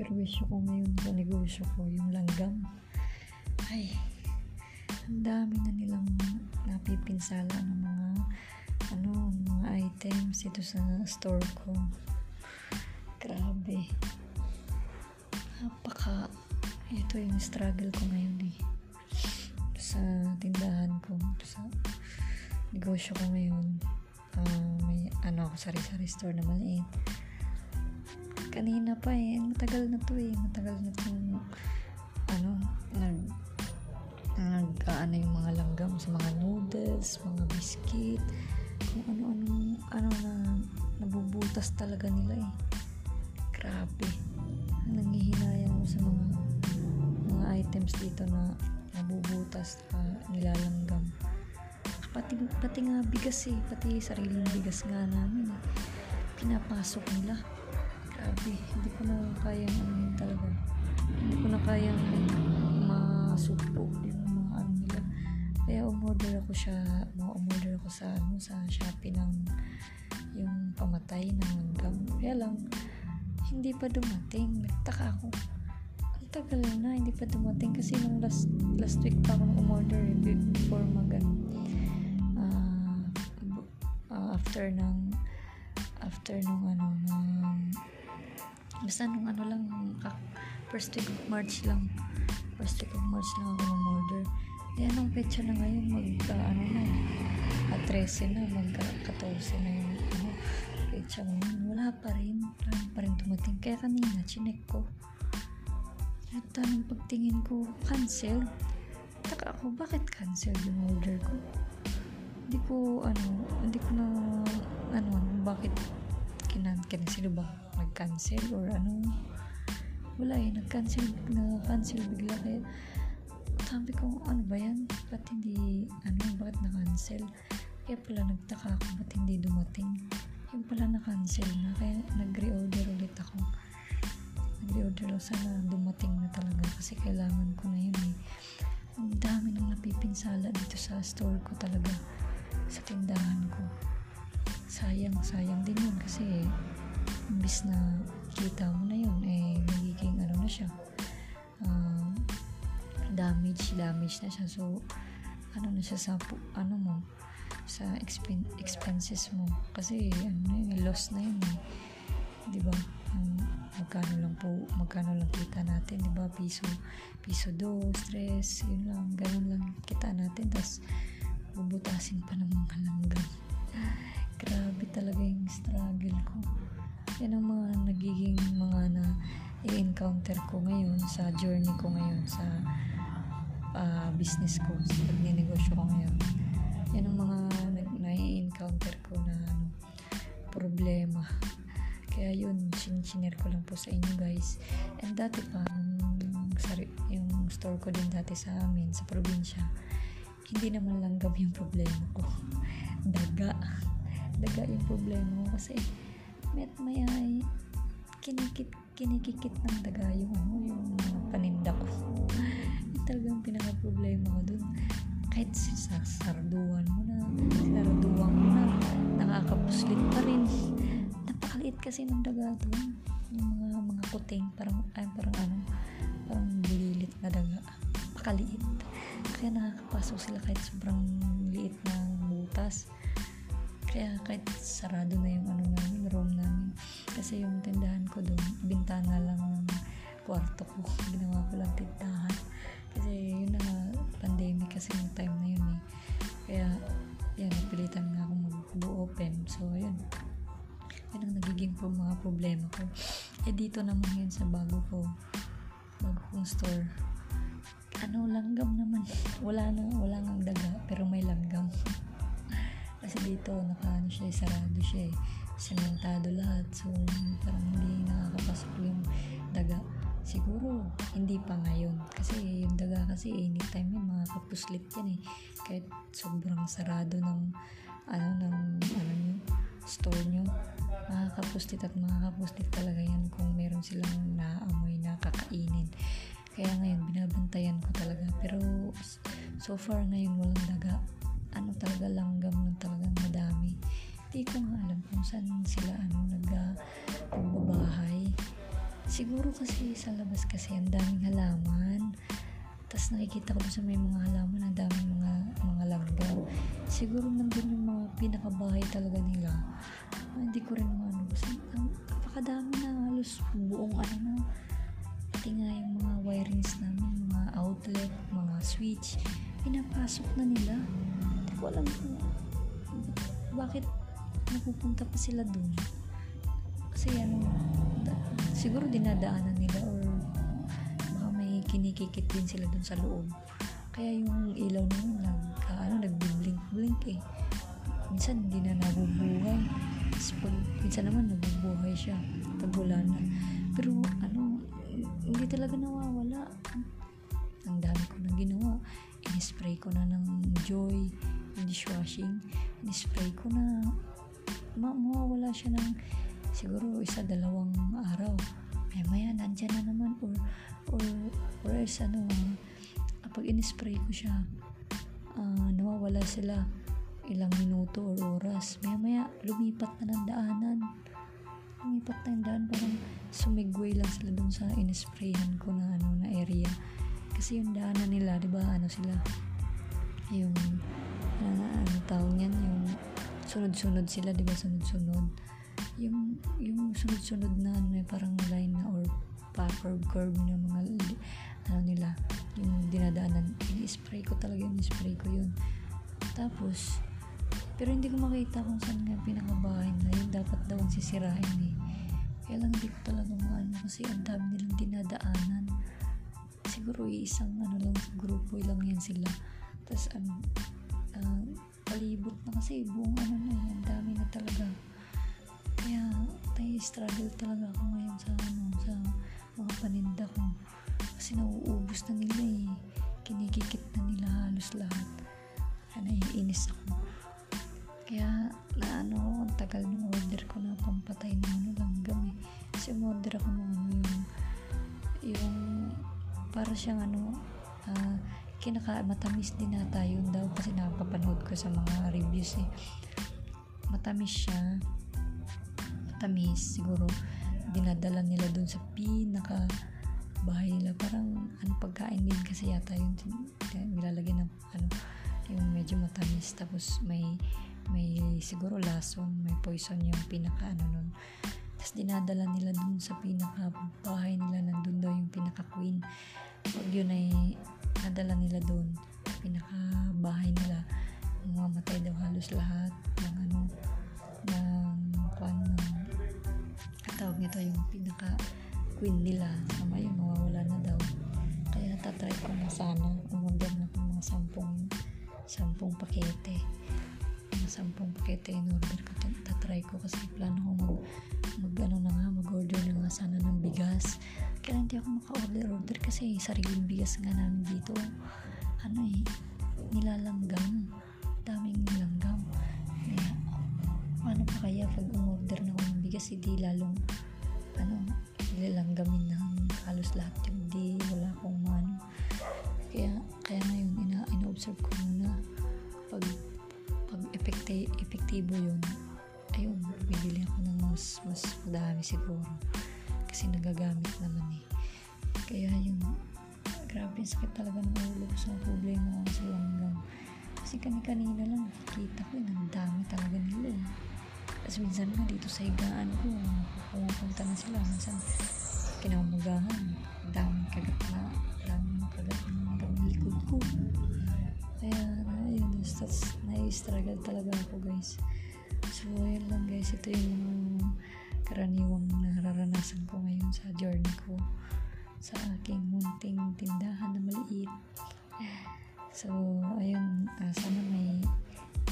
perwisyo ko ngayon sa negosyo ko, yung langgam. Ay, ang dami na nilang napipinsala ng mga ano, mga items ito sa store ko. Grabe. Napaka ito yung struggle ko ngayon eh. Sa tindahan ko, sa negosyo ko ngayon. Uh, may ano ako sari-sari store na maliit kanina pa eh. Matagal na to eh. Matagal na to ano nag nag ano yung mga langgam sa mga noodles mga biscuit. Kung ano-ano ano na nabubutas talaga nila eh. Grabe. Nangihinayang ako sa mga mga items dito na nabubutas uh, nilalanggam. Pati, pati nga bigas eh. Pati sariling bigas nga namin eh. pinapasok nila grabe hindi ko na kayang ano yun talaga. Hindi ko na kayang masugpo yung mga ano nila. Kaya umorder ako siya umorder ako sa ano sa Shopee ng yung pamatay ng langgam kaya lang hindi pa dumating. Nagtaka ako. Ang tagal na hindi pa dumating kasi nung last last week pa akong umorder eh, before mag uh, uh, after ng after nung ano ng basta nung ano lang first week of March lang. First week of March lang ako ng order eh anong petsa na ngayon? Mag uh, ano na at 13 na mag uh, 14 na yung ano petsa ngayon wala pa rin wala pa rin tumating kaya kanina chinek ko. At anong pagtingin ko cancel. Taka ako bakit cancel yung order ko? Hindi ko ano hindi ko na ano bakit sino ba? Nag-cancel or ano? Wala eh nag-cancel na-cancel bigla kaya sabi ko ano ba yan? Ba't hindi ano bakit na-cancel? Kaya pala nagtaka ako ba't hindi dumating? Yung pala na-cancel na kaya nag-reorder ulit ako. Nag-reorder ako sana dumating na talaga kasi kailangan ko na yun eh. Ang dami nang napipinsala dito sa store ko talaga sa tindahan ko sayang sayang din yun kasi imbis na kita mo na yun eh magiging ano na siya. Uh, damage damage na siya. So ano na siya sa ano mo sa expen expenses mo. Kasi ano yun loss na yun eh. Di ba? Um, magkano lang po magkano lang kita natin di ba? Piso piso do stress yun lang ganun lang kita natin. Tas bubutasin pa ng mga langgam grabe talaga yung struggle ko. Yan ang mga nagiging mga na i-encounter ko ngayon sa journey ko ngayon sa uh, business ko sa pagninegosyo ko ngayon. Yan ang mga na-encounter ko na ano, problema. Kaya yun chinchiner ko lang po sa inyo guys. And dati pa yung, yung store ko din dati sa amin sa probinsya hindi naman langgam yung problema ko. Daga daga yung problema ko kasi met maya ay kinikit kinikikit ng daga yung yung paninda ko. Yung talagang pinaka problema ko dun. Kahit sarduan mo na sarduan mo na nakakapuslit pa rin. Napakaliit kasi ng daga dun. Yung mga mga kuting parang ay parang ano parang bulilit na daga. Pakaliit kaya nakakapasok sila kahit sobrang liit na butas kaya kahit sarado na yung ano namin, room namin. Kasi yung tindahan ko doon, bintana lang ng kwarto ko. Ginawa ko lang tindahan. Kasi yun na pandemic kasi yung time na yun eh. Kaya, yan, napilitan nga akong mag-open. So, yun. Yan ang nagiging po mga problema ko. Eh, dito naman yun sa bago ko. Bago kong store. Ano, langgam naman. Wala na, wala nang daga, pero may langgam. Kasi dito, nakaano siya, sarado siya eh. Lahat. So, parang hindi nakakapasok yung daga. Siguro, hindi pa ngayon. Kasi yung daga kasi anytime yun, makakapuslit yan eh. Kahit sobrang sarado ng, ano, ng, ano nyo, store nyo. Makakapuslit at makakapuslit talaga yan kung meron silang naamoy na kakainin. Kaya ngayon, binabantayan ko talaga. Pero, so far ngayon, walang daga ano talaga langgam ng talagang madami. Hindi ko nga alam kung saan sila ano nag uh, siguro kasi sa labas kasi ang daming halaman. Tapos nakikita ko sa may mga halaman ang daming mga mga langgam. Siguro nandun yung mga pinakabahay talaga nila. Ah, hindi ko rin ano kasi ang napakadami na halos buong ano na pati nga yung mga wirings namin mga outlet mga switch pinapasok na nila ko alam kung bakit napupunta pa sila dun? Kasi ano siguro dinadaanan nila or baka may kinikikit din sila dun sa loob. Kaya yung ilaw namin nag ano, nagbiblink blink eh. Minsan hindi na nabubuhay. Tapos pag, minsan naman nabubuhay siya. Pag na. Pero ano hindi talaga nawawala. Ang dami ko nang ginawa. In-spray ko na ng joy dishwashing in-spray ko na. Ma mawawala siya ng siguro isa dalawang araw. Maya maya nandyan na naman or or or else ano kapag in-spray ko siya ah, nawawala sila ilang minuto or oras. Maya maya lumipat na ng daanan. Lumipat na yung daan parang sumigway lang sila dun sa in-sprayhan ko na ano na area. Kasi yung daanan nila di ba ano sila yung tawag yan yung sunod-sunod sila di ba sunod-sunod? Yung yung sunod-sunod na ano eh, parang line na or pa curve curve na mga ano nila yung dinadaanan. Ini-spray ko talaga yung spray ko yun. Tapos pero hindi ko makita kung saan nga pinakabahay na yun dapat daw ang sisirain eh. Kaya lang hindi ko talaga maano kasi ang dami nilang dinadaanan. Siguro isang ano lang grupo lang yan sila. Tapos ano ah, palibot na kasi buong ano na eh, dami na talaga. Kaya tayo struggle talaga ako ngayon sa ano sa mga paninda ko. Kasi nauubos na nila eh. Kinikikit na nila halos lahat. Kaya naiinis ako. Kaya na ano ang tagal ng order ko na pampatay ng ano langgam eh kasi umorder ako ng ano yung yung para siyang ano ah, kinaka matamis din nata yun daw kasi napapanood ko sa mga reviews eh. Matamis siya. Matamis. Siguro dinadala nila dun sa pinaka bahay nila. Parang ano pagkain din kasi yata yun. Nilalagyan ng ano yung medyo matamis. Tapos may may siguro lason may poison yung pinaka ano nun. Tapos dinadala nila dun sa pinaka bahay nila. Nandun daw yung pinaka queen pag yun ay nadala nila dun pinaka bahay nila. Mamatay daw halos lahat ng ano ng kwan ng katawag nito yung pinaka queen nila. Sama yung mawawala na daw. Kaya tatry ko na sana. Umorder na ng mga sampung sampung pakete. Mga sampung pakete in order ko. Tat- tatry ko kasi plano ko mag, mag ano na nga mag order na nga sana ng bigas kaya hindi ako maka-order order kasi sariling bigas nga namin dito. Ano eh nilalanggam. Daming nilanggam. Kaya paano pa kaya pag umorder na ako ng bigas hindi lalong ano nilalanggamin ng halos lahat yung di wala akong ano kaya kaya ngayon ina ina-observe ko muna. Pag pag epekte, epektibo yun ayun bibili ako ng mas mas madami siguro kasi nagagamit naman eh. Kaya yung grabe sakit talaga ng ulo ko sa problema ko sa langgam. Kasi kani-kanina lang nakikita ko yun dami talaga nila eh. Tapos minsan nga dito sa higaan ko pumupunta na sila minsan kinamagahan. Daming kagat na daming kagat ng hanggang likod ko. Kaya ayun tapos nai-struggle talaga ako guys. So ayun lang guys ito yung karaniwang nararanasan ko ngayon sa journey ko sa aking munting tindahan na maliit. So ayun ah, sana may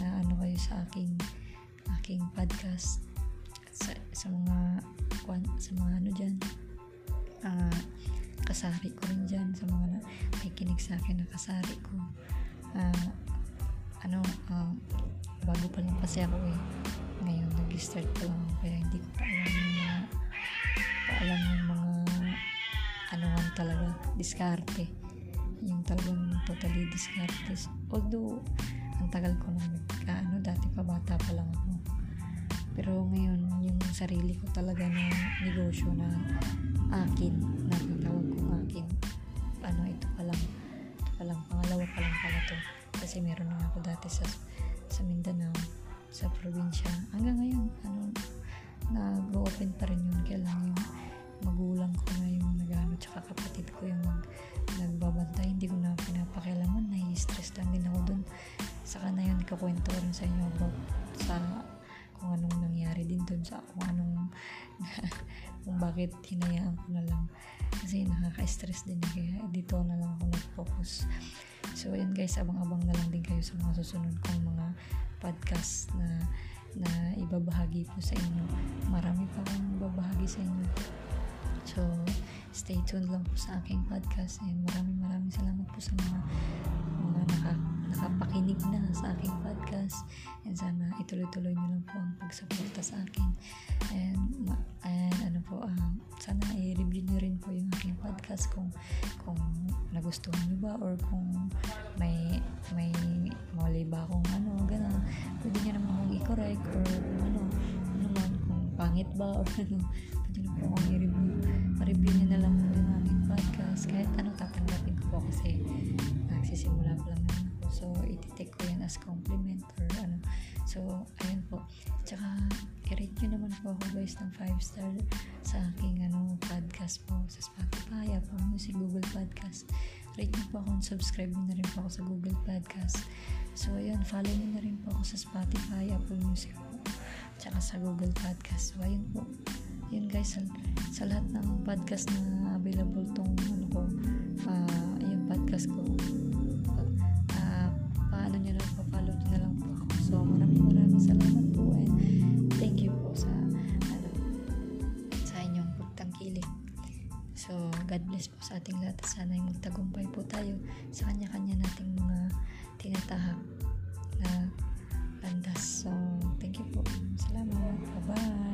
na ano kayo sa aking aking podcast. Sa, sa mga sa mga ano dyan ah, kasari ko rin dyan. Sa mga na- nakikinig sa akin na kasari ko. Ah, ano ah, bago pa lang kasi ako eh. Ngayon nag-start pa lang kaya hindi ko pa alam yung alam yung mga man talaga diskarte. Yung talagang totally diskarte. Although ang tagal ko nang ano dati pa bata pa lang ako. Pero ngayon yung sarili ko talaga na negosyo na akin natawag kong akin ano ito pa lang ito pa lang pangalawa pa lang pala to. Kasi meron na ako dati sa sa Mindanao sa probinsya. Hanggang ngayon ano nag-open pa rin yun. Kailan yung magulang ko na yung nagano tsaka kapatid ko yung nag, nagbabantay. Hindi ko na pinapakailaman nai-stress lang din ako dun. Saka na yun kakwento rin sa inyo about sa kung anong nangyari din dun sa kung anong kung bakit hinayaan ko na lang. Kasi nakaka-stress din eh, kaya dito na lang ako nag-focus. So yun guys abang-abang na lang din kayo sa mga susunod kong mga podcast na na ibabahagi po sa inyo. Marami pa akong ibabahagi sa inyo. So stay tuned lang po sa aking podcast and maraming maraming salamat po sa mga mga naka, nakapakinig na sa aking podcast. And sana ituloy-tuloy nyo lang po ang pagsuporta sa akin. And, and ano po um, sana i-review nyo rin po yung aking podcast kung kung nagustuhan nyo ba or kung may may mali ba akong ano or ano ano man kung pangit ba? Or ano? Pwede na po akong i-review. Ma-review nyo na lang po yung aking podcast. Kahit ano tatanggapin ko po kasi nagsisimula pa lang naman ako. So iti-take ko yan as compliment or ano. So ayun po. Tsaka i-rate naman po ako guys ng 5 star sa aking ano podcast po sa Spotify, Apple Music, Google Podcast rate nyo po ako and subscribe nyo na rin po ako sa Google Podcast. So ayun follow nyo na rin po ako sa Spotify, Apple Music po tsaka sa Google Podcast. So ayun po. Yun guys sa, sa lahat ng podcast na available tong ano ko ah, yung podcast ko ah, paano nyo na papalo nyo na lang po ako. So maraming maraming salamat po and thank you po sa ano sa inyong pagtangkilik. So God bless ating lahat at sana ay magtagumpay po tayo sa kanya-kanya nating mga tinatahak na landas. So, thank you po. Salamat. Bye-bye.